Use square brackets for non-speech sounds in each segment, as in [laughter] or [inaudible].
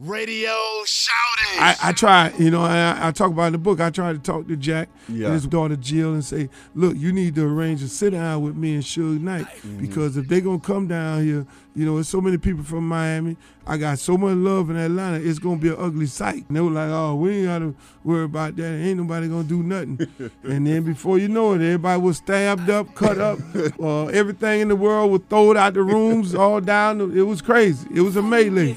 Radio shouting. I, I try, you know, I, I talk about in the book. I try to talk to Jack Yeah. and his daughter Jill and say, "Look, you need to arrange a sit down with me and Suge Knight because if they're gonna come down here, you know, there's so many people from Miami. I got so much love in Atlanta. It's gonna be an ugly sight." And they were like, "Oh, we ain't gotta worry about that. Ain't nobody gonna do nothing." [laughs] and then before you know it, everybody was stabbed up, cut up. [laughs] uh, everything in the world was thrown out the rooms, all down. It was crazy. It was a melee.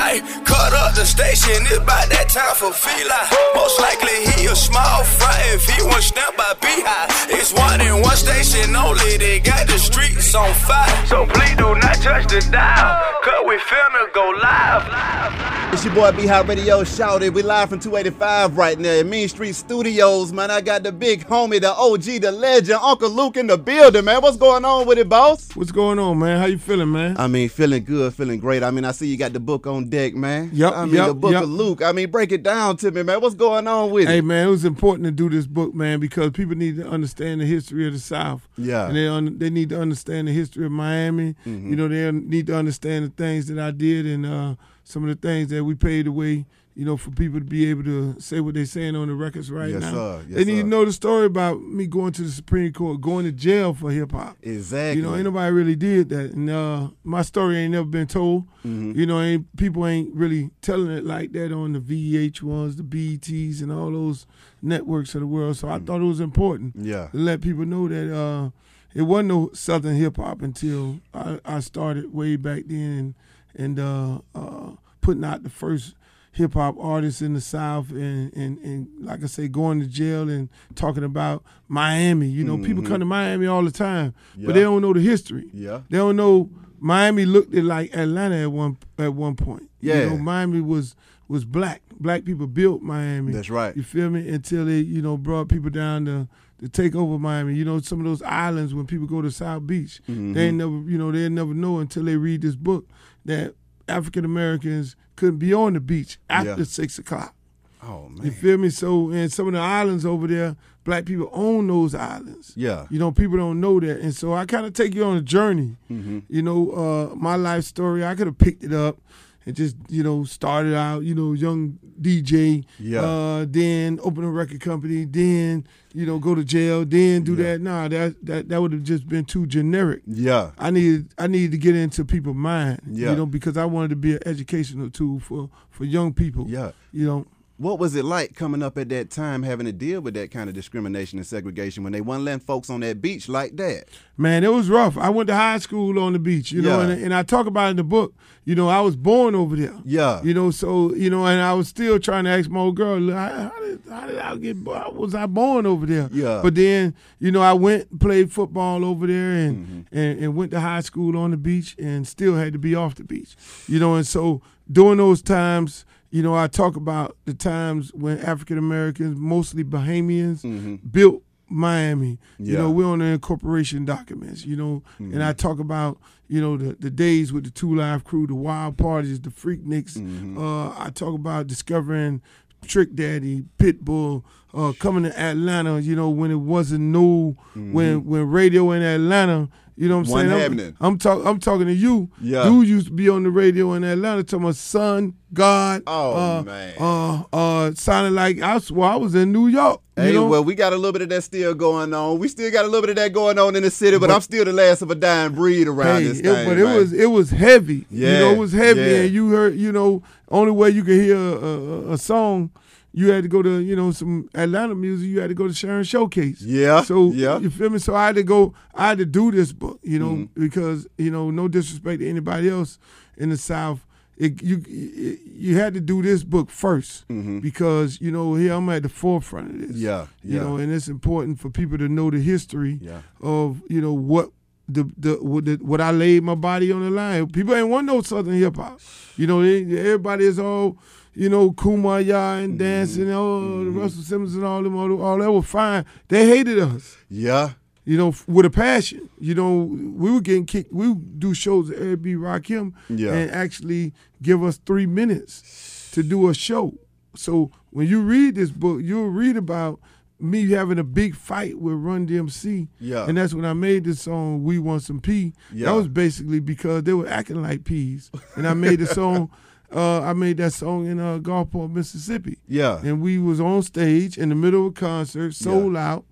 Ay, cut up the station, it's about that time for Fila. Most likely he a small fry if he was stamped by B.High. It's one in one station only, they got the streets on fire. So please do not touch the dial, cause we finna go live. It's your boy B.High Radio Shouted. We live from 285 right now at Mean Street Studios, man. I got the big homie, the OG, the legend, Uncle Luke in the building, man. What's going on with it, boss? What's going on, man? How you feeling, man? I mean, feeling good, feeling great. I mean, I see you got the book on deck, man. Yup, I mean, yup, the book yup. of Luke. I mean, break it down to me, man. What's going on with Hey it? Hey man, it was important to do this book, man, because people need to understand the history of the South. Yeah. and they un- they need to understand the history of Miami. Mm-hmm. You know, they need to understand the things that I did and uh, some of the things that we paved the way. You know, for people to be able to say what they're saying on the records right Yes, now. sir. Yes, they need sir. to know the story about me going to the Supreme Court, going to jail for hip hop. Exactly. You know, ain't nobody really did that, and uh, my story ain't never been told. Mm-hmm. You know, ain't people ain't really telling it like that on the VH ones, the BETs, and all those networks of the world. So I thought it was important. Yeah. to let people know that uh, it wasn't no Southern hip hop until I, I started way back then, and, and uh, uh, putting out the first hip hop artists in the South, and, and and like I say, going to jail and talking about Miami. You know, people come to Miami all the time, but they don't know the history. Yeah. They don't know Miami looked at like Atlanta at one at one point. Yeah. You know, Miami was was black. Black people built Miami. That's right. You feel me? Until they, you know, brought people down to to take over Miami. You know, some of those islands when people go to South Beach, Mm-hmm. they ain't never, you know, they never know until they read this book that African Americans couldn't be on the beach after Yeah. six o'clock. Oh, man. You feel me? So, and some of the islands over there, black people own those islands. Yeah. You know, people don't know that. And so I kind of take you on a journey. Mm-hmm. You know, uh, my life story, I could have picked it up and just, you know, started out, you know, young DJ. Yeah. Uh, then open a record company, then, you know, go to jail, then do Yeah. that. Nah, that that, that would have just been too generic. Yeah. I needed I needed to get into people's mind. Yeah. You know, because I wanted to be an educational tool for, for young people. Yeah. You know. What was it like coming up at that time having to deal with that kind of discrimination and segregation when they wasn't letting folks on that beach like that? Man, it was rough. I went to high school on the beach, you know, and, and I talk about it in the book. You know, I was born over there. Yeah. You know, so you know, and I was still trying to ask my old girl, how, how did how did I get? How was I born over there? Yeah. But then, you know, I went played football over there, and, Mm-hmm. and and went to high school on the beach, and still had to be off the beach. You know, and so during those times. You know, I talk about the times when African Americans, mostly Bahamians, built Miami. You Mm-hmm. Know, we're on the incorporation documents, you know, and I talk about, you know, the, the days with the Two Live crew, the wild parties, the freakniks. Uh, I talk about discovering Trick Daddy, Pitbull, uh, coming to Atlanta, you know, when it wasn't no, when when radio in Atlanta, you know what I'm Wasn't saying? happening. I'm, I'm, talk, I'm talking to you. Yeah. Dude used to be on the radio in Atlanta talking about son, God. Oh, uh, man. Uh, uh, sounding like I swear I was in New York. you Hey, know? well, we got a little bit of that still going on. We still got a little bit of that going on in the city, but, But- I'm still the last of a dying breed around Hey, this it- thing. but it was it was heavy. you know, Yeah, it was heavy, yeah. and you heard, you know, only way you could hear a, a, a song, you had to go to, you know, some Atlanta music. You had to go to Sharon Showcase. Yeah, So yeah. you feel me? So I had to go. I had to do this book, you know, Mm-hmm. because you know, no disrespect to anybody else in the South. It, you it, you had to do this book 1st because you know here I'm at the forefront of this. Mm-hmm. Yeah, you know, and it's important for people to know the history Yeah. of you know what the the what, the what I laid my body on the line. People ain't want no Southern hip hop. You know, they, everybody is all you know kumbaya and mm-hmm. dancing. Oh, the mm-hmm. Russell Simmons and all them, all, all that was fine. They hated us. Yeah. You know, with a passion. You know, we were getting kicked. We would do shows at Eric B. Rakim Yeah. and actually give us three minutes to do a show. So when you read this book, you'll read about me having a big fight with Run DMC. Yeah. And that's when I made this song, We Want Some P. Yeah. That was basically because they were acting like peas. And I made the song [laughs] uh, I made that song in uh, Gulfport, Mississippi. Yeah. And we was on stage in the middle of a concert, sold out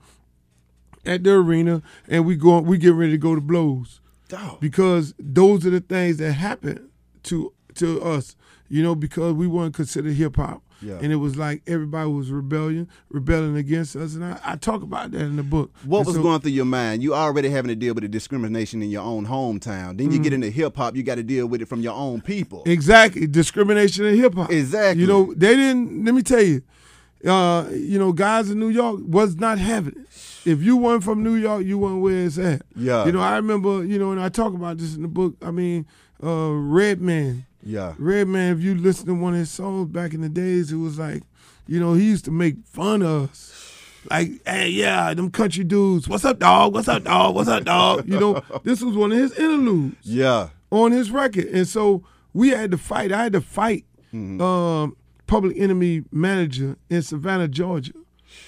at the arena, and we go we get ready to go to blows Dog. because those are the things that happen to to us, you know, because we weren't considered hip hop. Yeah. And it was like everybody was rebellion, rebelling against us, and I, I talk about that in the book. What And was so- going through your mind? You already having to deal with the discrimination in your own hometown. Then you Mm. get into hip hop, you got to deal with it from your own people. Exactly, discrimination in hip hop. Exactly. You know, they didn't. Let me tell you, uh, you know, guys in New York was not having it. If you weren't from New York, you weren't where it's at. Yeah. You know, I remember. You know, and I talk about this in the book. I mean, uh, Redman. Yeah. Redman, if you listen to one of his songs back in the days, it was like, you know, he used to make fun of us. Like, hey, yeah, them country dudes. What's up, dog? What's up, dog? What's up, dog? You know, [laughs] this was one of his interludes Yeah. on his record. And so we had to fight. I had to fight um, public enemy manager in Savannah, Georgia.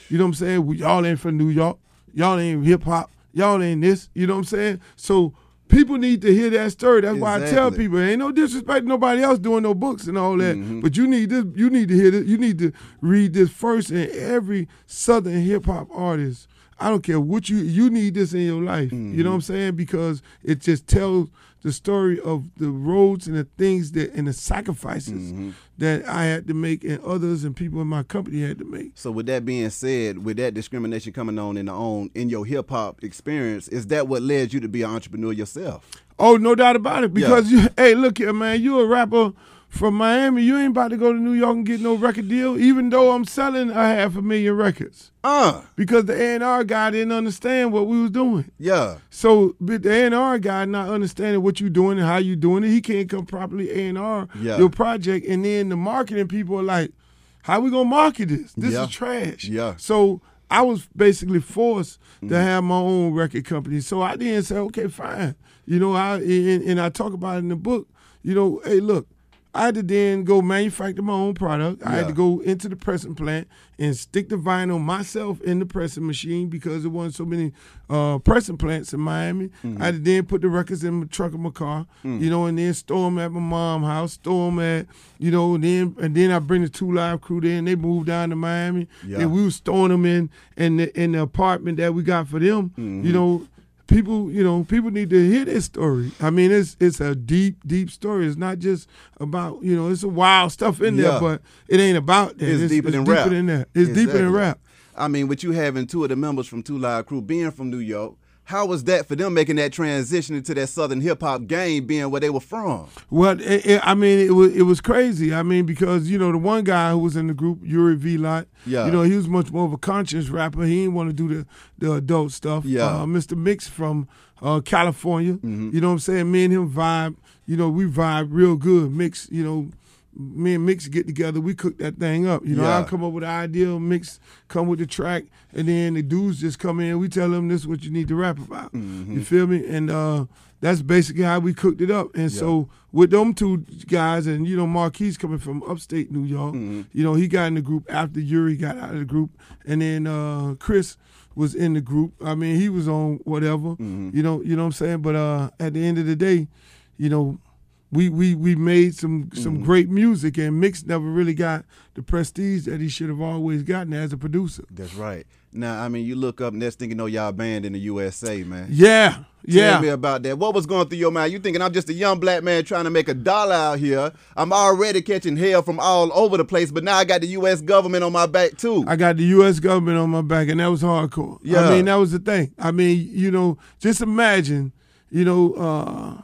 You know what I'm saying? We, y'all ain't from New York. Y'all ain't hip hop. Y'all ain't this. You know what I'm saying? So people need to hear that story. That's why I tell people, ain't no disrespect to nobody else doing no books and all that. Mm-hmm. But you need this. You need to hear this. You need to read this first. And every Southern hip hop artist, I don't care what you you need this in your life. You know mm-hmm. what I'm saying? Because it just tells the story of the roads and the things that and the sacrifices mm-hmm. that I had to make and others and people in my company had to make. So with that being said, with that discrimination coming on in the own in your hip hop experience, is that what led you to be an entrepreneur yourself? Oh, no doubt about it. Because you, hey, look here, man, you a rapper from Miami. You ain't about to go to New York and get no record deal, even though I'm selling a half a million records. Uh, Because the A and R guy didn't understand what we was doing. yeah. So but the A and R guy not understanding what you doing and how you doing it, he can't come properly A and R Yeah. your project. And then the marketing people are like, "How we gonna market this? This Yeah. is trash." Yeah. So I was basically forced to have my own record company. So I then say, "Okay, fine." You know, I and, and I talk about it in the book. You know, hey, look. I had to then go manufacture my own product. I had to go into the pressing plant and stick the vinyl myself in the pressing machine because there wasn't so many uh, pressing plants in Miami. Mm-hmm. I had to then put the records in the truck of my car, mm. you know, and then store them at my mom's house, store them at, you know, and then and then I bring the two live crew there and they moved down to Miami. Yeah. And we was storing them in in the, in the apartment that we got for them. You mm-hmm. know, people, you know, people need to hear this story. I mean, it's it's a deep, deep story. It's not just about, you know, it's a wild stuff in Yeah. there, but it ain't about that. It's, deeper than deeper rap. than that. It's deeper than rap. I mean, with you having two of the members from Two Live Crew being from New York, how was that for them making that transition into that Southern hip hop game, being where they were from? Well, it, it, I mean, it was it was crazy. I mean, because you know the one guy who was in the group, Yuri Vielot, Yeah. you know, he was much more of a conscious rapper. He didn't want to do the the adult stuff. Yeah. Mm-hmm. uh, Mr. Mix from uh, California. You know what I'm saying? Me and him vibe. You know, we vibe real good. Mix, you know. Me and Mix get together, we cook that thing up. You know, Yeah. I'll come up with an idea, Mix come with the track, and then the dudes just come in. We tell them this is what you need to rap about. Mm-hmm. You feel me? And uh, that's basically how we cooked it up. And so with them two guys, and you know, Marquis coming from upstate New York, Mm-hmm. you know, he got in the group after Yuri got out of the group, and then uh, Chris was in the group. I mean, he was on whatever, Mm-hmm. you know, you know what I'm saying. But uh, at the end of the day, you know, we we we made some some Mm-hmm. great music, and Mix never really got the prestige that he should have always gotten as a producer. That's right. Now, I mean, you look up next thing you know, y'all banned in the USA, man. Yeah, yeah. Tell me about that. What was going through your mind? You thinking I'm just a young black man trying to make a dollar out here? I'm already catching hell from all over the place, but now I got the U.S. government on my back too. I got the U.S. government on my back, and that was hardcore. Yeah. I mean, that was the thing. I mean, you know, just imagine, you know, uh,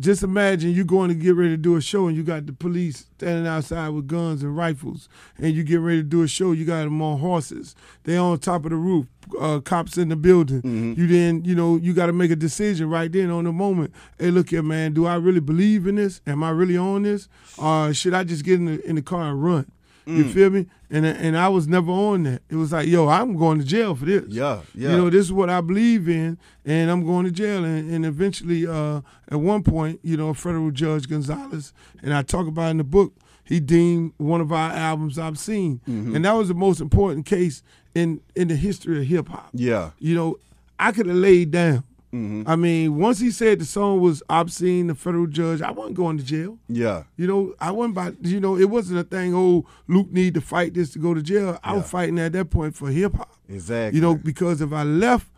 just imagine you going to get ready to do a show, and you got the police standing outside with guns and rifles, and you get ready to do a show. You got them on horses. They on top of the roof. Uh, cops in the building. You then, you know, you got to make a decision right then on the moment. Hey, look here, man. Do I really believe in this? Am I really on this? Or should I just get in the in the car and run? You Mm. feel me? And and I was never on that. It was like, yo, I'm going to jail for this. Yeah, yeah. You know, this is what I believe in, and I'm going to jail. And, and eventually, uh, at one point, you know, federal judge Gonzalez, and I talk about in the book, he deemed one of our albums obscene, Mm-hmm. and that was the most important case in in the history of hip hop. yeah. You know, I could have laid down. Mm-hmm. I mean, once he said the song was obscene, the federal judge, I wasn't going to jail. Yeah. You know, I wasn't by. You know, it wasn't a thing. Oh, Luke need to fight this to go to jail. I was fighting at that point for hip hop. Exactly. You know, because if I left,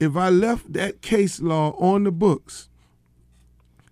if I left that case law on the books,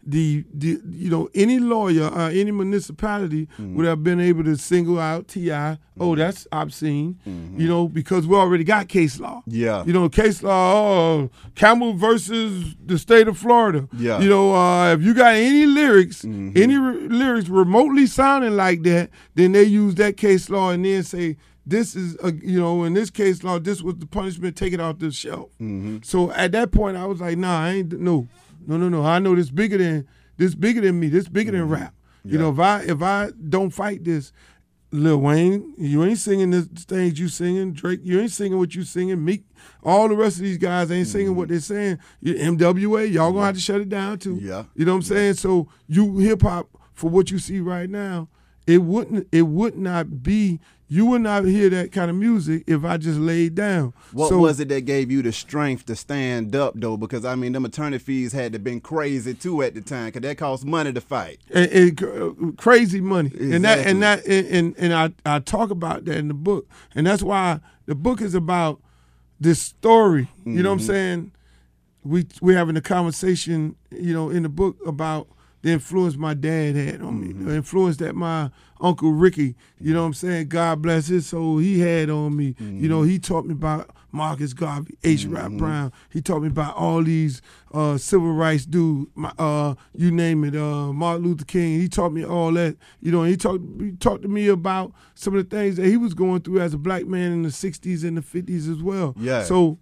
the, the you know any lawyer or any municipality Mm-hmm. would have been able to single out Ti. Oh, that's obscene. Mm-hmm. You know, because we already got case law. Yeah. You know, case law. Oh, Campbell versus the state of Florida. Yeah. Mm-hmm. You know, uh, if you got any lyrics, any re- lyrics remotely sounding like that, then they use that case law and then say this is a you know in this case law this was the punishment take it off the shelf Mm-hmm. so at that point i was like nah i ain't no no no no i know this bigger than this bigger than me this bigger than mm-hmm. rap you know if i if i don't fight this Lil Wayne, you ain't singing the things you singing. Drake, you ain't singing what you singing. Meek, all the rest of these guys ain't singing what mm-hmm. they're saying. You- NWA, y'all gonna have to shut it down too. Yeah. You know what I'm saying? So you hip hop for what you see right now, it wouldn't it would not be you would not hear that kind of music if I just laid down. What so, was it that gave you the strength to stand up though? Because I mean, them attorney fees had to been crazy too at the time, because that cost money to fight. and, and cr- uh, crazy money, exactly. and that and that and, and and I I talk about that in the book, and that's why the book is about this story. You know what I'm mm-hmm. saying? We we having a conversation, you know, in the book about the influence my dad had on me, the influence that my uncle Ricky, you know what I'm saying? God bless his soul, he had on me. You know, he taught me about Marcus Garvey, H. Rap Brown. He taught me about all these uh, civil rights dudes, my, uh, you name it, uh, Martin Luther King. He taught me all that. You know, he talked he talked to me about some of the things that he was going through as a black man in the 60s and the 50s as well. Yeah. So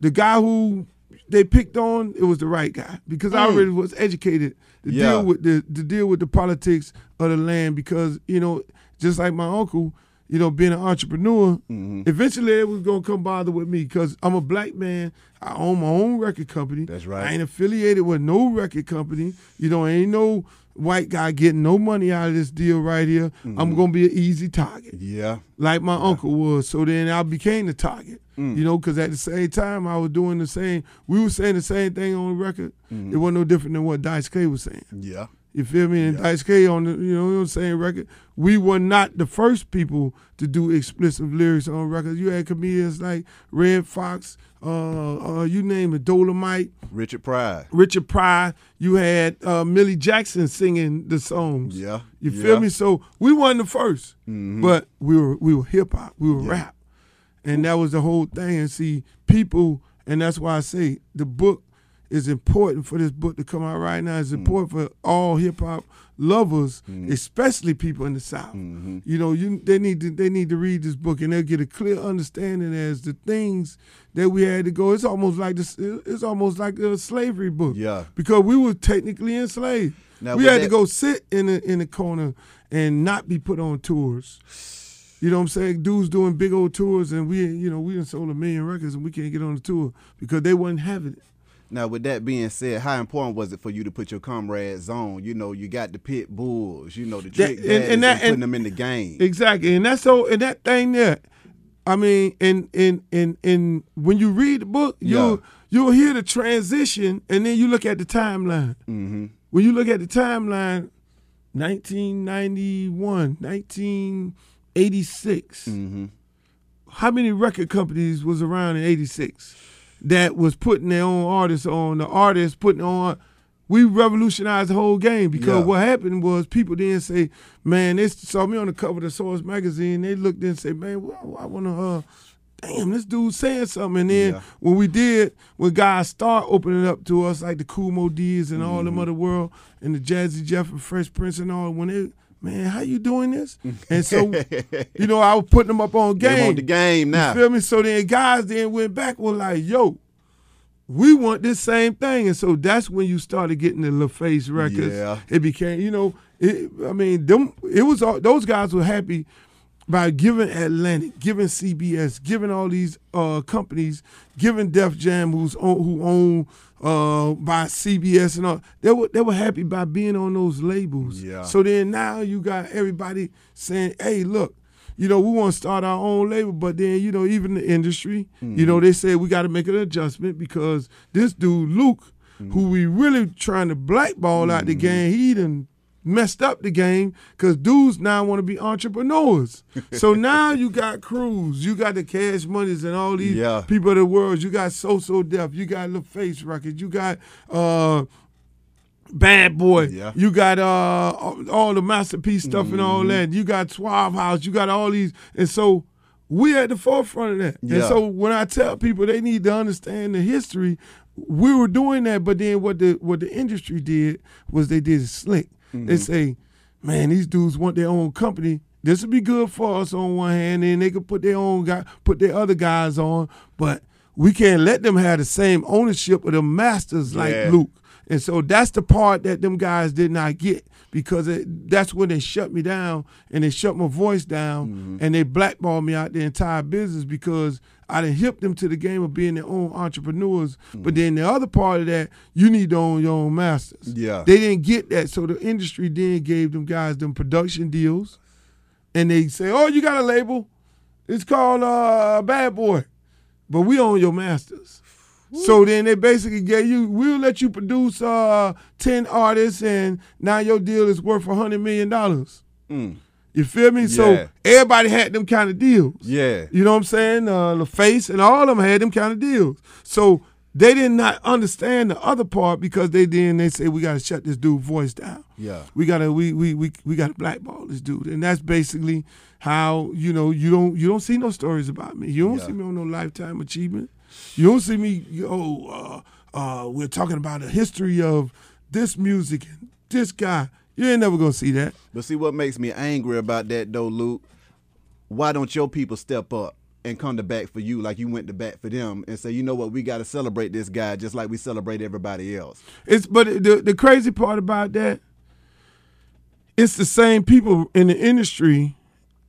the guy who they picked on, it was the right guy because I already was educated to Mm. Yeah. deal with the to deal with the politics of the land because you know just like my uncle, you know, being an entrepreneur, Mm-hmm. eventually it was gonna come bother with me because I'm a black man. I own my own record company. That's right. I ain't affiliated with no record company. You know, ain't no white guy getting no money out of this deal right here. Mm-hmm. I'm gonna be an easy target Yeah. like my uncle was. So then I became the target. Mm. You know, because at the same time I was doing the same. We were saying the same thing on the record. Mm-hmm. It wasn't no different than what Dice Clay was saying. Yeah. You feel me? And Dice Clay on the you know what I'm saying record. We were not the first people to do explicit lyrics on records. You had comedians like Redd Foxx, uh, uh, you name it, Dolomite, Richard Pryor. Richard Pryor. You had uh, Millie Jackson singing the songs. Yeah. You yeah. feel me? So we wasn't the 1st Mm-hmm. but we were we were hip hop, we were rap, and that was the whole thing. And see, people, and that's why I say the book is important for this book to come out right now. Mm. It's important for all hip hop lovers, Mm-hmm. especially people in the South. You know, you they need to they need to read this book and they'll get a clear understanding as the things that we had to go. It's almost like this. It's almost like a slavery book. Yeah. because we were technically enslaved. Now, we had to go sit in the in the corner and not be put on tours. You know what I'm saying? Dudes doing big old tours, and we, you know, we done sold a million records, and we can't get on the tour because they wasn't having it. Now, with that being said, how important was it for you to put your comrades on? You know, you got the pit bulls, you know, the That- trick and- and and, that- putting and- them in the game. Exactly, and that's so, and that thing there. I mean, and and and and when you read the book, you'll you'll hear the transition, and then you look at the timeline. mm-hmm. When you look at the timeline, 1991, 1986. Mm-hmm. how many record companies was around in 86 that was putting their own artists on the artists putting on we revolutionized the whole game because Yeah. what happened was people didn't say man they saw me on the cover of the source magazine they looked and say man well, i want to uh damn this dude's saying something and then Yeah. when we did when guys start opening up to us like the Kool Moe Dee's and all Mm-hmm. them other world and the Jazzy Jeff and Fresh Prince and all when they man how you doing this [laughs] and so you know I was putting them up on game on the game now. you feel me? So then guys then went back were like, yo, we want this same thing. And so that's when you started getting the LaFace records. Yeah. It became, you know, it, I mean, them it was all those guys were happy by giving Atlantic, giving CBS, giving all these uh, companies, giving Def Jam, who's own, who own uh, by CBS and all. They were they were happy by being on those labels. Yeah. So then now you got everybody saying, "Hey, look, you know, we want to start our own label, but then, you know, even the industry, you know, they said we got to make an adjustment because this dude, Luke, who we really trying to blackball out the game, he done messed up the game because dudes now want to be entrepreneurs. [laughs] so now you got Cruz, you got the Cash Monies and all these Yeah. people of the world. You got So So Def, you got LaFace Records, you got uh Bad Boy, Yeah. you got uh all the Master P's stuff and Mm-hmm. all that. You got Suave House, you got all these, and so we at the forefront of that. And so when I tell people they need to understand the history, we were doing that, but then what the what the industry did was they did it slick. Mm-hmm. They say, man, these dudes want their own company. This would be good for us on one hand, and they could put their own guy, put their other guys on, but we can't let them have the same ownership of the masters like Yeah. Luke. And so that's the part that them guys did not get because it, that's when they shut me down and they shut my voice down Mm-hmm. and they blackballed me out the entire business because I didn't hip them to the game of being their own entrepreneurs. Mm-hmm. But then the other part of that, you need to own your own masters. Yeah. They didn't get that. So the industry then gave them guys them production deals and they say, oh, you got a label. It's called uh, Bad Boy. But we own your masters. So then they basically gave you, we'll let you produce uh, 10 artists and now your deal is worth $100 million. You feel me? Yeah. So everybody had them kind of deals. Yeah. You know what I'm saying? Uh, LaFace and all of them had them kind of deals. So they did not understand the other part because they then they say we gotta shut this dude voice down. Yeah. We gotta we we we we gotta blackball this dude. And that's basically how, you know, you don't you don't see no stories about me. You don't Yeah. see me on no lifetime achievement. You don't see me, yo, uh, uh, we're talking about the history of this music and this guy. You ain't never gonna see that. But see what makes me angry about that though, Luke? Why don't your people step up and come to bat for you like you went to bat for them and say, you know what, we got to celebrate this guy just like we celebrate everybody else. It's but the the crazy part about that, it's the same people in the industry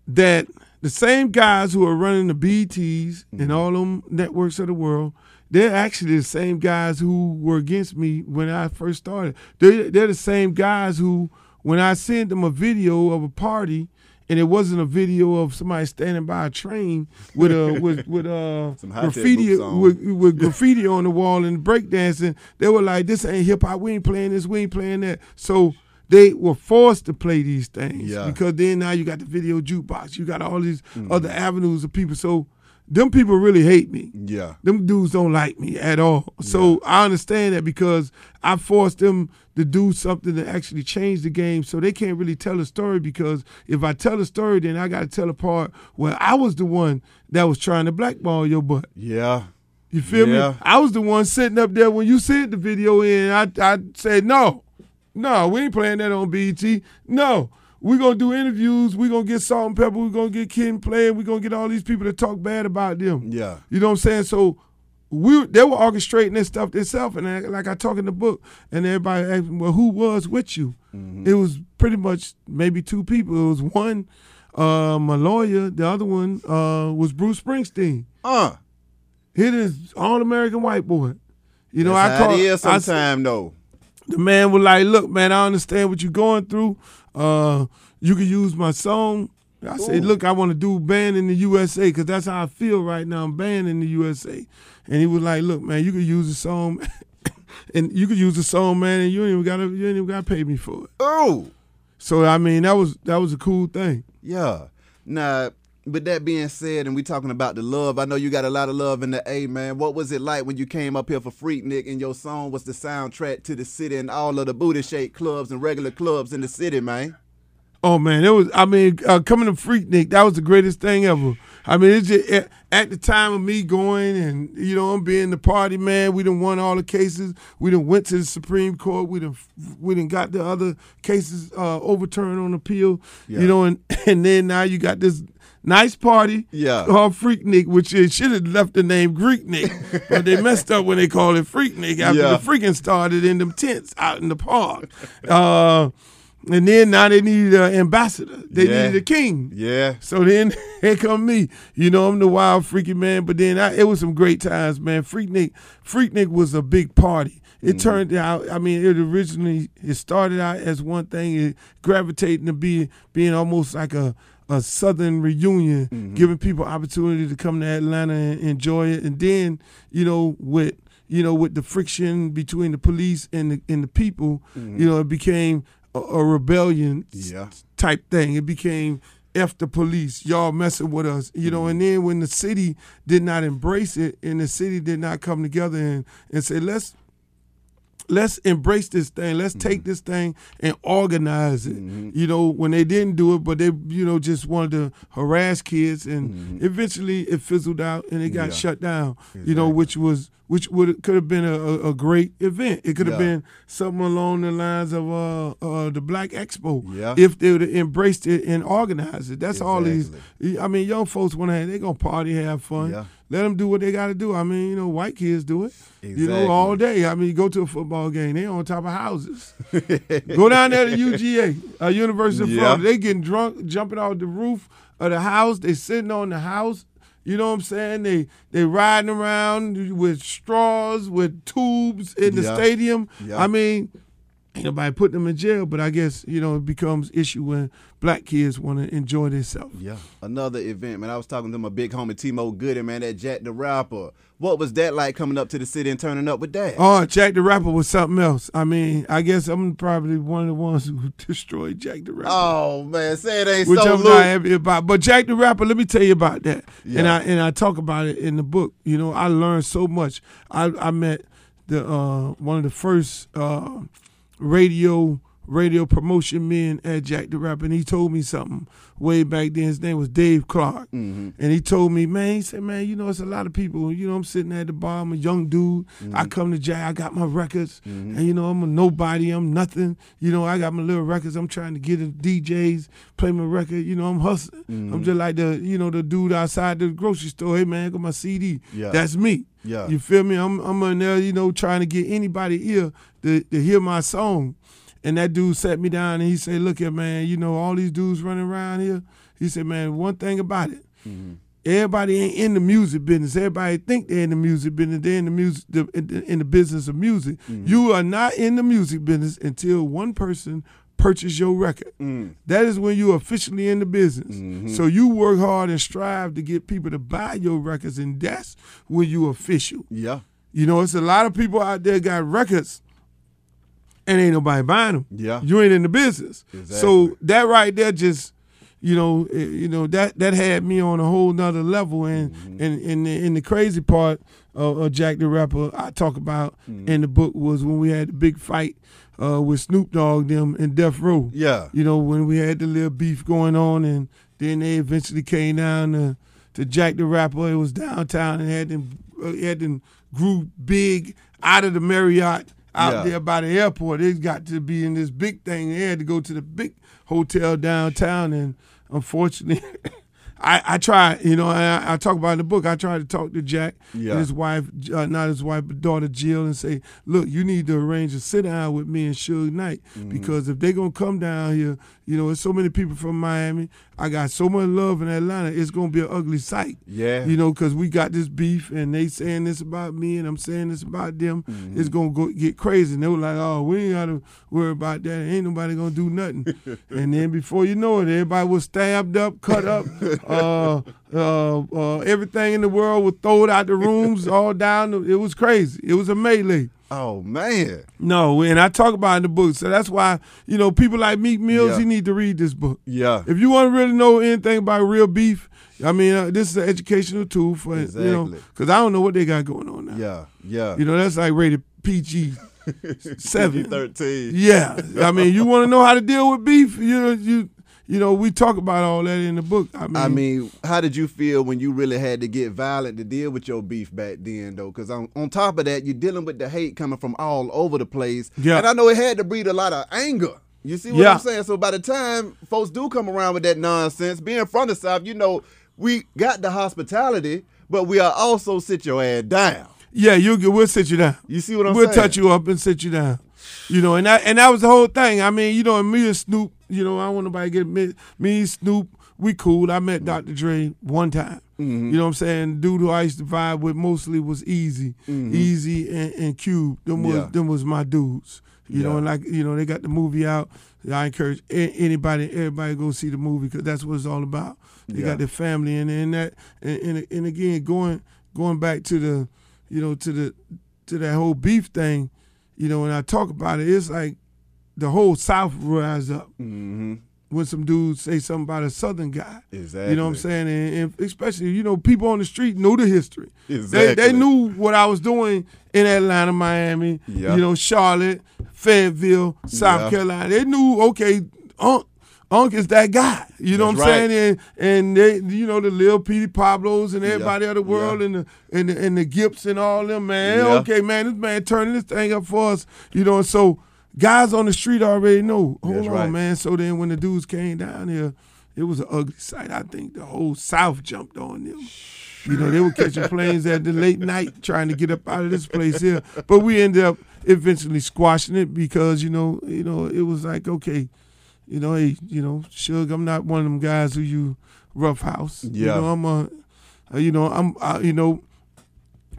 that the same guys who are running the BETs and mm-hmm. all them networks of the world. They're actually the same guys who were against me when I first started. They're, they're the same guys who, when I sent them a video of a party, and it wasn't a video of somebody standing by a train with a [laughs] with with uh graffiti on. with, with [laughs] graffiti on the wall and breakdancing, they were like, "This ain't hip hop. We ain't playing this. We ain't playing that." So they were forced to play these things Yeah. because then now you got the video jukebox, you got all these Mm-hmm. other avenues of people. So them people really hate me. Yeah. Them dudes don't like me at all. So I understand that because I forced them to do something to actually change the game so they can't really tell a story because if I tell a story, then I got to tell a part where I was the one that was trying to blackball your butt. Yeah. You feel Yeah. me? I was the one sitting up there when you sent the video in. I, I said, no, no, we ain't playing that on BET. No, we going to do interviews. we're going to get Salt-N-Pepa. we're going to get Kid playing, Play. we going to get all these people to talk bad about them. Yeah. You know what I'm saying? So we they were orchestrating this stuff themselves. And I- like I talk in the book, and everybody asked me, well, who was with you? It was pretty much maybe two people. It was one, uh, my lawyer. The other one uh, was Bruce Springsteen. Uh. Hit is all American white boy. You know, That's I call it is I sometime though. The man was like, "Look, man, I understand what you're going through. Uh, you can use my song." I said, "Look, I want to do banned in the USA because that's how I feel right now. I'm banned in the USA." And he was like, "Look, man, you can use the song, [coughs] and you can use the song, man, and you ain't even gotta, you ain't even gotta pay me for it." Oh. So I mean, that was that was a cool thing. Yeah. Now, with that being said, and we talking about the love, I know you got a lot of love in the A, man. What was it like when you came up here for Freaknik and your song was the soundtrack to the city and all of the booty shake clubs and regular clubs in the city, man? Oh man, it was. I mean, uh, coming to Freaknik, that was the greatest thing ever. I mean, it's just at, at the time of me going and you know I'm being the party man. We done won all the cases. We done went to the Supreme Court. We done we done got the other cases uh, overturned on appeal. Yeah. You know, and [laughs] and then now you got this nice party Yeah. called Freaknik, which it should have left the name Greek Greeknik, [laughs] but they messed up when they called it Freaknik after Yeah. the freaking started in them tents out in the park. Uh, and then now they needed an ambassador. They Yeah. needed a king. Yeah. So then [laughs] here come me. You know, I'm the wild freaky man. But then I, it was some great times, man. Freaknik, Freaknik was a big party. It mm-hmm. turned out. I mean, it originally it started out as one thing, it gravitating to be being almost like a a southern reunion, mm-hmm. giving people opportunity to come to Atlanta and enjoy it, and then you know with you know with the friction between the police and the and the people, mm-hmm. you know it became a, a rebellion Yeah. type thing. It became F the police, y'all messing with us, you know. And mm-hmm. then when the city did not embrace it, and the city did not come together and and say let's let's embrace this thing, let's take this thing and organize it. You know, when they didn't do it, but they you know just wanted to harass kids, and eventually it fizzled out and it got Yeah. shut down. You know, which was which would could have been a, a, great event. It could have Yeah. been something along the lines of uh, uh, the Black Expo Yeah. if they would have embraced it and organized it. That's all these. I mean, young folks want to. They gonna party, have fun. Let them do what they got to do. I mean, you know, white kids do it. You know, all day. I mean, you go to a football game, they on top of houses. [laughs] go down there to UGA, uh, University of Yeah. Florida. They getting drunk, jumping off the roof of the house. They sitting on the house. You know what I'm saying? They they riding around with straws, with tubes in the Yeah. stadium. Yeah. I mean, ain't nobody putting them in jail, but I guess you know it becomes issue when black kids want to enjoy themselves. Yeah. Another event, man. I was talking to my big homie Timo Gooding, man, that Jack the Rapper. What was that like coming up to the city and turning up with that? Oh, Jack the Rapper was something else. I mean, I guess I'm probably one of the ones who [laughs] destroyed Jack the Rapper. Oh, man, say it ain't which so, I'm Luke. not happy about. But Jack the Rapper, let me tell you about that. Yeah. And I and I talk about it in the book. You know, I learned so much. I I met the uh, one of the first uh, radio radio promotion men at Jack the Rapper, and he told me something way back then. His name was Dave Clark, mm-hmm. and he told me, man, he said, man, you know, it's a lot of people. You know, I'm sitting at the bar. I'm a young dude. I mm-hmm. come to Jack. I got my records, mm-hmm. and you know, I'm a nobody. I'm nothing. You know, I got my little records. I'm trying to get the DJs play my record. You know, I'm hustling. I'm just like the you know the dude outside the grocery store. Hey man, I got my CD. Yeah. That's me. Yeah. You feel me? I'm I'm in there, you know, trying to get anybody ear to, to hear my song. And that dude sat me down and he said, Look at man, you know, all these dudes running around here. He said, Man, one thing about it. Mm-hmm. Everybody ain't in the music business. Everybody think they're in the music business. They're in the music, the, in, the, in the business of music. Mm-hmm. You are not in the music business until one person purchase your record. Mm. That is when you're officially in the business. Mm-hmm. So you work hard and strive to get people to buy your records, and that's when you official. Yeah. You know, it's a lot of people out there got records and ain't nobody buying them. Yeah. You ain't in the business. Exactly. So that right there just you know, eh, you know that that had me on a whole nother level, and Mm-hmm. and and the, and the crazy part of, of Jack the Rapper I talk about Mm-hmm. in the book was when we had the big fight uh, with Snoop Dogg them in Death Row. Yeah. You know when we had the little beef going on, and then they eventually came down to, to Jack the Rapper. It was downtown and had them uh, had them grew big out of the Marriott out Yeah. there by the airport. They got to be in this big thing. They had to go to the big hotel downtown, and unfortunately, [laughs] I, I tried. You know, I, I talk about in the book. I try to talk to Jack Yeah. and his wife, uh, not his wife, but daughter Jill, and say, "Look, you need to arrange a sit down with me and Suge Knight Mm-hmm. because if they're gonna come down here, you know, there's so many people from Miami. I got so much love in Atlanta. It's gonna be an ugly sight. Yeah. You know, because we got this beef, and they saying this about me, and I'm saying this about them. Mm-hmm. It's gonna go get crazy. And they were like, "Oh, we ain't gotta worry about that. Ain't nobody gonna do nothing." [laughs] and then before you know it, everybody was stabbed up, cut up. [laughs] uh, uh, uh, everything in the world was thrown out the rooms, all down. It was crazy. It was a melee. Oh man. No, and I talk about it in the book. So that's why, you know, people like Meek Mills, Yeah. you need to read this book. Yeah. If you want to really know anything about real beef, I mean, uh, this is an educational tool for, you know, because I don't know what they got going on now. Yeah. Yeah. You know, that's like rated PG [laughs] seven. Thirteen. Yeah, I mean, you want to know how to deal with beef? You know, you you know, we talk about all that in the book. I mean, I mean, how did you feel when you really had to get violent to deal with your beef back then, though? Because on, on top of that, you're dealing with the hate coming from all over the place. Yeah. And I know it had to breed a lot of anger. You see what Yeah. I'm saying? So by the time folks do come around with that nonsense, being from the South, you know, we got the hospitality, but we are also sit your ass down. yeah, you we'll sit you down. You see what I'm saying? we'll touch you up and sit you down. You know, and that and that was the whole thing. I mean, you know, and me and Snoop, you know, I don't want nobody to get me, me and Snoop, we cool. I met Dr. Dre one time. Mm-hmm. You know what I'm saying? Dude who I used to vibe with mostly was Eazy, Eazy and, and Cube. Them was Mm-hmm. Yeah. them was my dudes. You know, and like you know, they got the movie out. I encourage a- anybody, everybody, go see the movie because that's what it's all about. They Yeah. got their family and and that and, and and again going going back to the, you know, to the to that whole beef thing. You know, when I talk about it, it's like the whole South rise up Mm-hmm. when some dudes say something about a Southern guy. Exactly. You know what I'm saying? And, and especially, you know, people on the street know the history. They, Exactly. they knew what I was doing in Atlanta, Miami, Yeah. you know, Charlotte, Fayetteville, South Yeah. Carolina. They knew, okay, Unc, Unc is that guy. You know That's what I'm right. saying? And and they, you know, the Lil Petey Pablos and everybody of the world Yeah. and the and the, and the Gipps and all them, man. Yeah. Okay, man, this man turning this thing up for us. You know, and so guys on the street already know. Hold That's on, right. man. So then when the dudes came down here, it was an ugly sight. I think the whole South jumped on them. You know, they were catching planes at the late night trying to get up out of this place here. But we ended up eventually squashing it because, you know, you know, it was like, okay, you know, hey, you know, Suge, I'm not one of them guys who you roughhouse. You Yeah. know, I'm a, uh, you know, I'm, I, you know,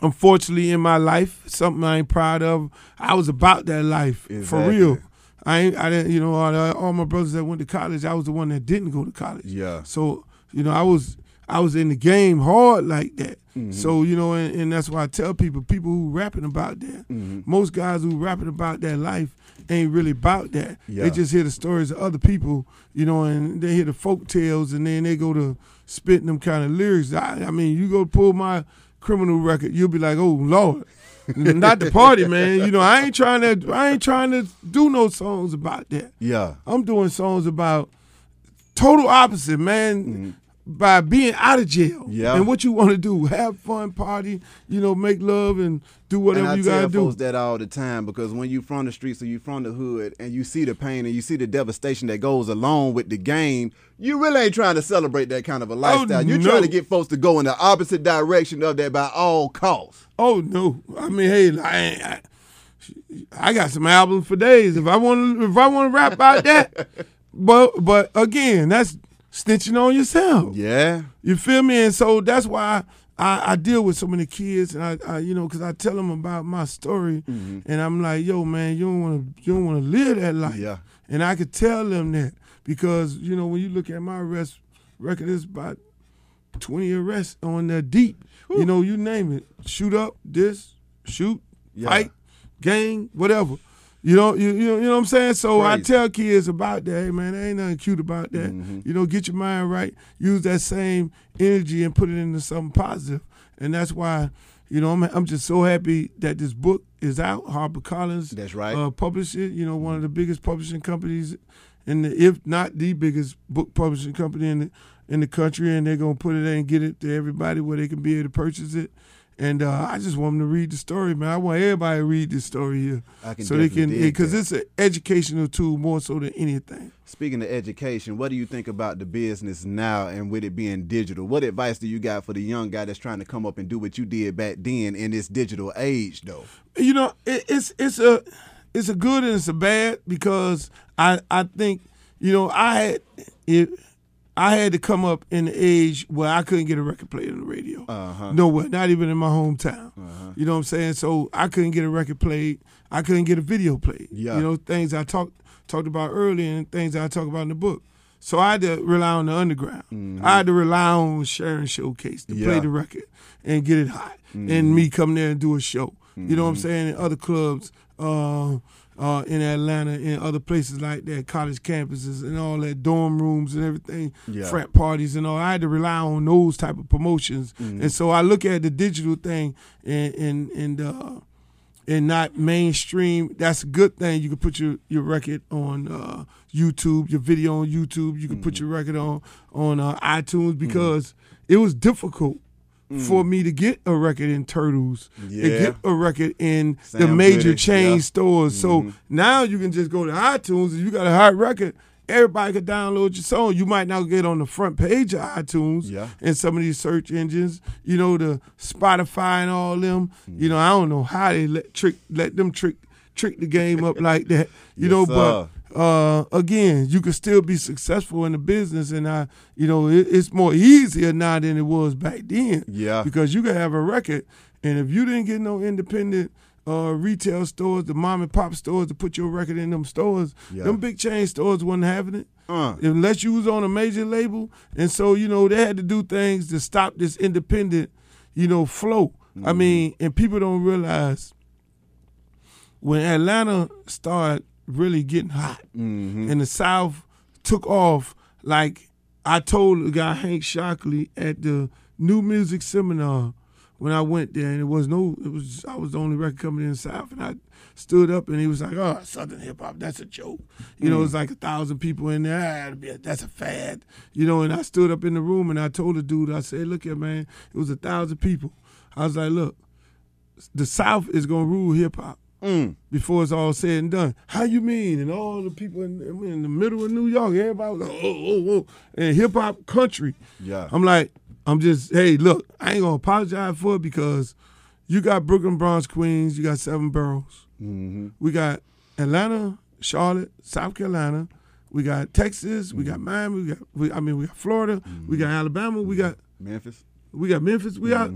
unfortunately in my life, something I ain't proud of. I was about that life for real. I ain't, I didn't, you know, all, the- all my brothers that went to college, I was the one that didn't go to college. Yeah. So you know, I was I was in the game hard like that. Mm-hmm. So you know, and, and that's why I tell people, people who rapping about that, Mm-hmm. most guys who rapping about that life ain't really about that. Yeah. They just hear the stories of other people, you know, and they hear the folk tales, and then they go to spitting them kind of lyrics. I, I mean, you go pull my criminal record, you'll be like, oh lord. [laughs] Not the party, man. You know, I ain't trying to. I ain't trying to do no songs about that. Yeah. I'm doing songs about total opposite, man. Mm-hmm. By being out of jail. Yeah. and what you want to do, have fun, party, you know, make love and do whatever I you gotta do. folks that all the time because when you from the streets or you from the hood and you see the pain and you see the devastation that goes along with the game, you really ain't trying to celebrate that kind of a oh, lifestyle. You're no. trying to get folks to go in the opposite direction of that by all costs. Oh no! I mean, hey, I, I, I got some albums for days. If I want to, if I want to rap about that, [laughs] but but again, that's snitching on yourself. Yeah. You feel me? And so that's why I, I deal with so many kids, and I, I you know, because I tell them about my story, Mm-hmm. and I'm like, yo, man, you don't want to, you don't want to live that life. Yeah. And I could tell them that because you know when you look at my arrest record, it's about 20 arrests on the deep. You know, you name it, shoot up, this, shoot, Yeah. fight, gang, whatever. You know, you, you know, you know what I'm saying. So I tell kids about that. Hey man, there ain't nothing cute about that. You know, get your mind right. Use that same energy and put it into something positive. And that's why, you know, I'm I'm just so happy that this book is out. Harper Collins, That's right. uh, published it. You know, one of the biggest publishing companies, in the if not the biggest book publishing company in the in the country, and they're gonna put it in and get it to everybody where they can be able to purchase it. And uh, I just want them to read the story, man. I want everybody to read this story here, I can so they can, because it's an educational tool more so than anything. Speaking of education, what do you think about the business now and with it being digital? What advice do you got for the young guy that's trying to come up and do what you did back then in this digital age, though? you know, it, it's it's a it's a good and it's a bad because I I think you know I had it. I had to come up in the age where I couldn't get a record player on the radio. Uh-huh. Nowhere, not even in my hometown. You know what I'm saying? So I couldn't get a record played. I couldn't get a video played. Yeah. You know, things I talked talked about earlier and things I talk about in the book. So I had to rely on the underground. I had to rely on Sharon Showcase to play Mm-hmm. The record and get it hot. And me come there and do a show. You know what I'm Mm-hmm. saying? In other clubs, uh, uh, in Atlanta and other places like that, college campuses and all that, dorm rooms and everything, Yeah. frat parties and all. I had to rely on those type of promotions. Mm-hmm. And so I look at the digital thing and and and uh, and not mainstream. That's a good thing. You can put your, your record on uh, YouTube, your video on YouTube. You can put Mm-hmm. your record on on uh, iTunes because it was difficult for me to get a record in Turtles. Yeah. get a record in the major chain yeah. Mm-hmm. stores. So now you can just go to iTunes and you got a hot record. Everybody can download your song. You might not get on the front page of iTunes Yeah. and some of these search engines, you know, the Spotify and all them. Mm. You know, I don't know how they let trick let them trick trick the game up like that. You Yes, know, but uh, again, you can still be successful in the business, and I, you know, it, it's more easier now than it was back then. Yeah. because you can have a record, and if you didn't get no independent uh, retail stores, the mom and pop stores to put your record in them stores. Yeah. Them big chain stores wasn't having it. Uh. Unless you was on a major label. And so, you know, they had to do things to stop this independent, you know, flow. I mean, and people don't realize when Atlanta started really getting hot and the South took off, like I told the guy Hank Shocklee at the New Music Seminar when I went there, and it was no, it was I was the only record company in the South, and I stood up and he was like, "Oh, Southern hip hop, that's a joke." You know, it's like a thousand people in there. Ah, be a- that's a fad. You know, and I stood up in the room and I told the dude, I said, "Look here, man, it was a thousand people." I was like, "Look, the South is gonna rule hip hop." Mm. before it's all said and done. How you mean? And all the people in, in the middle of New York, everybody was like, oh, oh, oh, and hip hop country. Yeah. I'm like, I'm just, hey, look, I ain't gonna apologize for it because you got Brooklyn, Bronx, Queens, you got seven boroughs. Mm-hmm. We got Atlanta, Charlotte, South Carolina. We got Texas. We got mm-hmm. Miami. We got, we, I mean, we got Florida. We got mm-hmm. Alabama. We got Memphis. we got Memphis. We got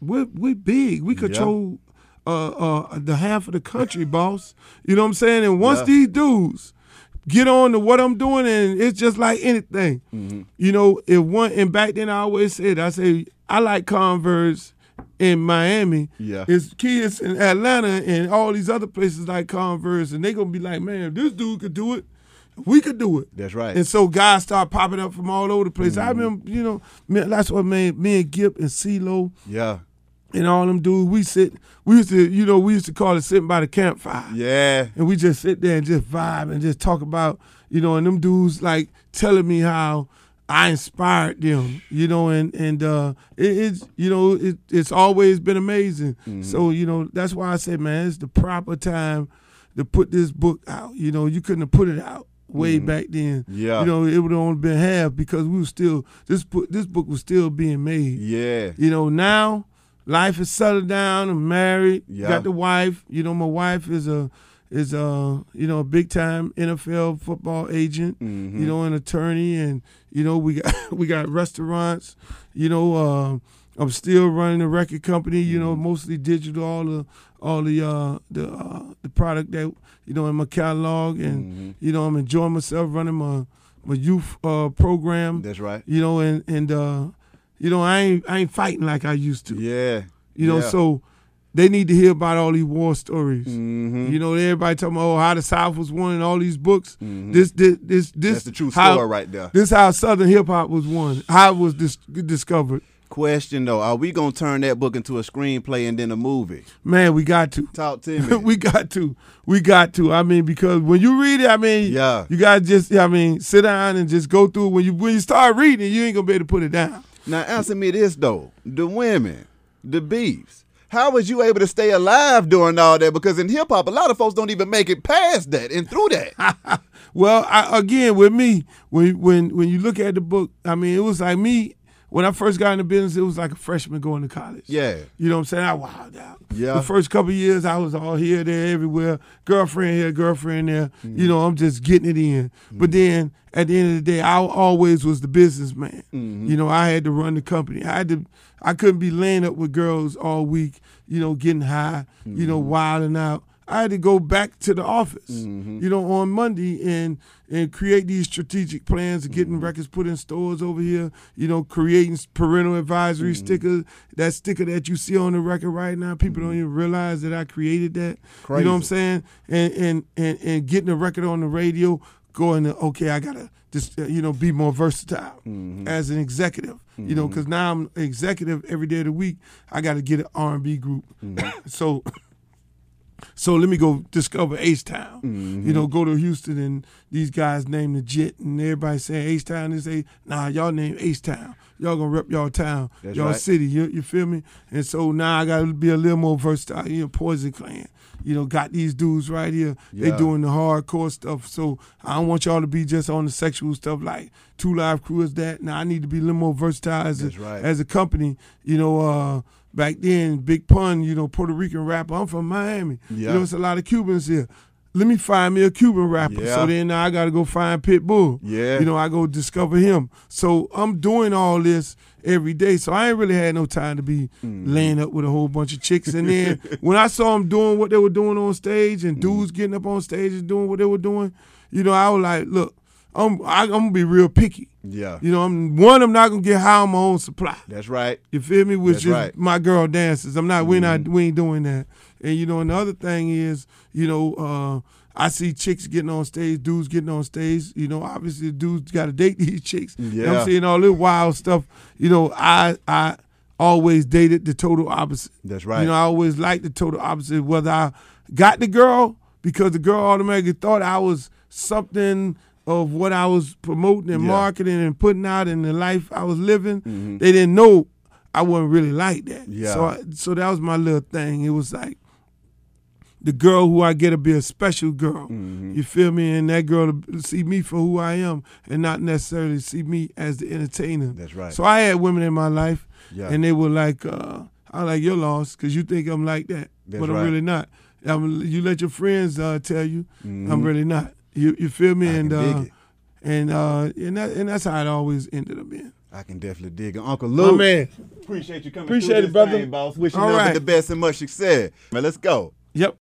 we're we big. We control uh, uh, the half of the country, boss. You know what I'm saying? And once Yeah. these dudes get on to what I'm doing, and it's just like anything. Mm-hmm. You know, if one and back then I always said, I say I like Converse in Miami. Yeah. It's kids in Atlanta and all these other places like Converse, and they gonna be like, man, if this dude could do it. We could do it. That's right. And so guys start popping up from all over the place. I Mm-hmm. remember, you know, man, that's what made me and Gipp and CeeLo Yeah. And all them dudes. We sit, we used to, you know, we used to call it sitting by the campfire. Yeah. And we just sit there and just vibe and just talk about, you know, and them dudes like telling me how I inspired them, you know, and and uh, it, it's you know it, it's always been amazing. Mm-hmm. So you know that's why I said, man, it's the proper time to put this book out. You know, you couldn't have put it out way back then. Mm-hmm. Yeah. you know, it would have only been half because we were still this book this book was still being made. Yeah. You know, now life is settled down. I'm married. Yeah. Got the wife. You know, my wife is a is a you know a big time NFL football agent. Mm-hmm. You know, an attorney, and you know we got [laughs] we got restaurants. You know, uh, I'm still running a record company. You Mm-hmm. know, mostly digital. All the all the uh, the uh, the product that you know in my catalog, and Mm-hmm. you know I'm enjoying myself running my my youth uh, program. That's right. You know, and and uh, you know I ain't I ain't fighting like I used to. Yeah. You know, Yeah. so they need to hear about all these war stories. Mm-hmm. You know, everybody talking about oh, how the South was won and all these books. This, this, this, this. Mm-hmm. That's the true how- story right there. This how Southern hip hop was won. How it was dis- discovered. Question though, are we gonna turn that book into a screenplay and then a movie? Man, we got to. Talk to [laughs] me. we got to. We got to. I mean, because when you read it, I mean, Yeah. you gotta just, I mean, sit down and just go through. it. When you when you start reading, you ain't gonna be able to put it down. Now answer me this though: the women, the beefs. How was you able to stay alive during all that? Because in hip hop, a lot of folks don't even make it past that and through that. [laughs] Well, I, again, with me, when when when you look at the book, I mean, it was like me when I first got in the business. It was like a freshman going to college. Yeah. you know what I'm saying. I wowed out. Yeah. the first couple of years, I was all here, there, everywhere. Girlfriend here, girlfriend there. Mm-hmm. You know, I'm just getting it in. But mm-hmm. then at the end of the day, I always was the businessman. Mm-hmm. You know, I had to run the company. I had to. I couldn't be laying up with girls all week. You know, getting high. You know, wilding out. I had to go back to the office, mm-hmm. you know, on Monday and and create these strategic plans of getting mm-hmm. records put in stores over here. You know, creating parental advisory mm-hmm. stickers. That sticker that you see on the record right now, people don't even realize that I created that. You know what I'm saying? And and and and getting a record on the radio, going to okay, I gotta just uh, you know be more versatile as an executive. You know, because now I'm executive every day of the week. I got to get an R&B group. [coughs] so so let me go discover H-Town. You know, go to Houston and these guys name the Jet and everybody saying H-Town. They say, nah, y'all name H-Town. Y'all gonna rep y'all town, That's y'all right. city. You, you feel me? And so now I gotta be a little more versatile. You know, Poison Clan. You know, got these dudes right here. Yeah. They doing the hardcore stuff. So I don't want y'all to be just on the sexual stuff like Two Live Crew is that. Now I need to be a little more versatile as That's a right. as a company. You know, uh, back then, Big Pun, you know, Puerto Rican rapper. I'm from Miami. You know, it's a lot of Cubans here. let me find me a Cuban rapper. Yeah. So then now I got to go find Pitbull. Yeah. You know, I go discover him. So I'm doing all this every day. So I ain't really had no time to be Mm-hmm. laying up with a whole bunch of chicks. And then [laughs] when I saw them doing what they were doing on stage and Mm-hmm. dudes getting up on stage and doing what they were doing, you know, I was like, look, I'm I, I'm gonna be real picky. Yeah. You know, I'm one. I'm not gonna get high on my own supply. That's right. You feel me? Which That's is right. Mm-hmm. my girl dances. I'm not. We not. We ain't doing that. And you know, and the other thing is, you know, uh, I see chicks getting on stage, dudes getting on stage. You know, obviously, dudes got to date [laughs] these chicks. And Yeah. I'm seeing all this wild stuff. You know, I I always dated the total opposite. That's right. You know, I always liked the total opposite. Whether I got the girl because the girl automatically thought I was something of what I was promoting and Yeah. marketing and putting out in the life I was living. They didn't know I wasn't really like that. Mm-hmm. Yeah. So I, so that was my little thing. It was like the girl who I get to be a special girl. Mm-hmm. You feel me? And that girl to see me for who I am and not necessarily see me as the entertainer. That's right. So I had women in my life, Yeah. and they were like, uh, "I like your loss because you think I'm like that, That's but I'm right. really not." I'm, you let your friends uh, tell you I'm really not. You you feel me? I and can dig uh, it. and uh, and that and that's how it always ended up being. I can definitely dig it. Uncle My Luke. man. Appreciate you coming Appreciate it, this brother. thing, boss. Wishing All nothing right. the best and much success. Man, let's go. Yep.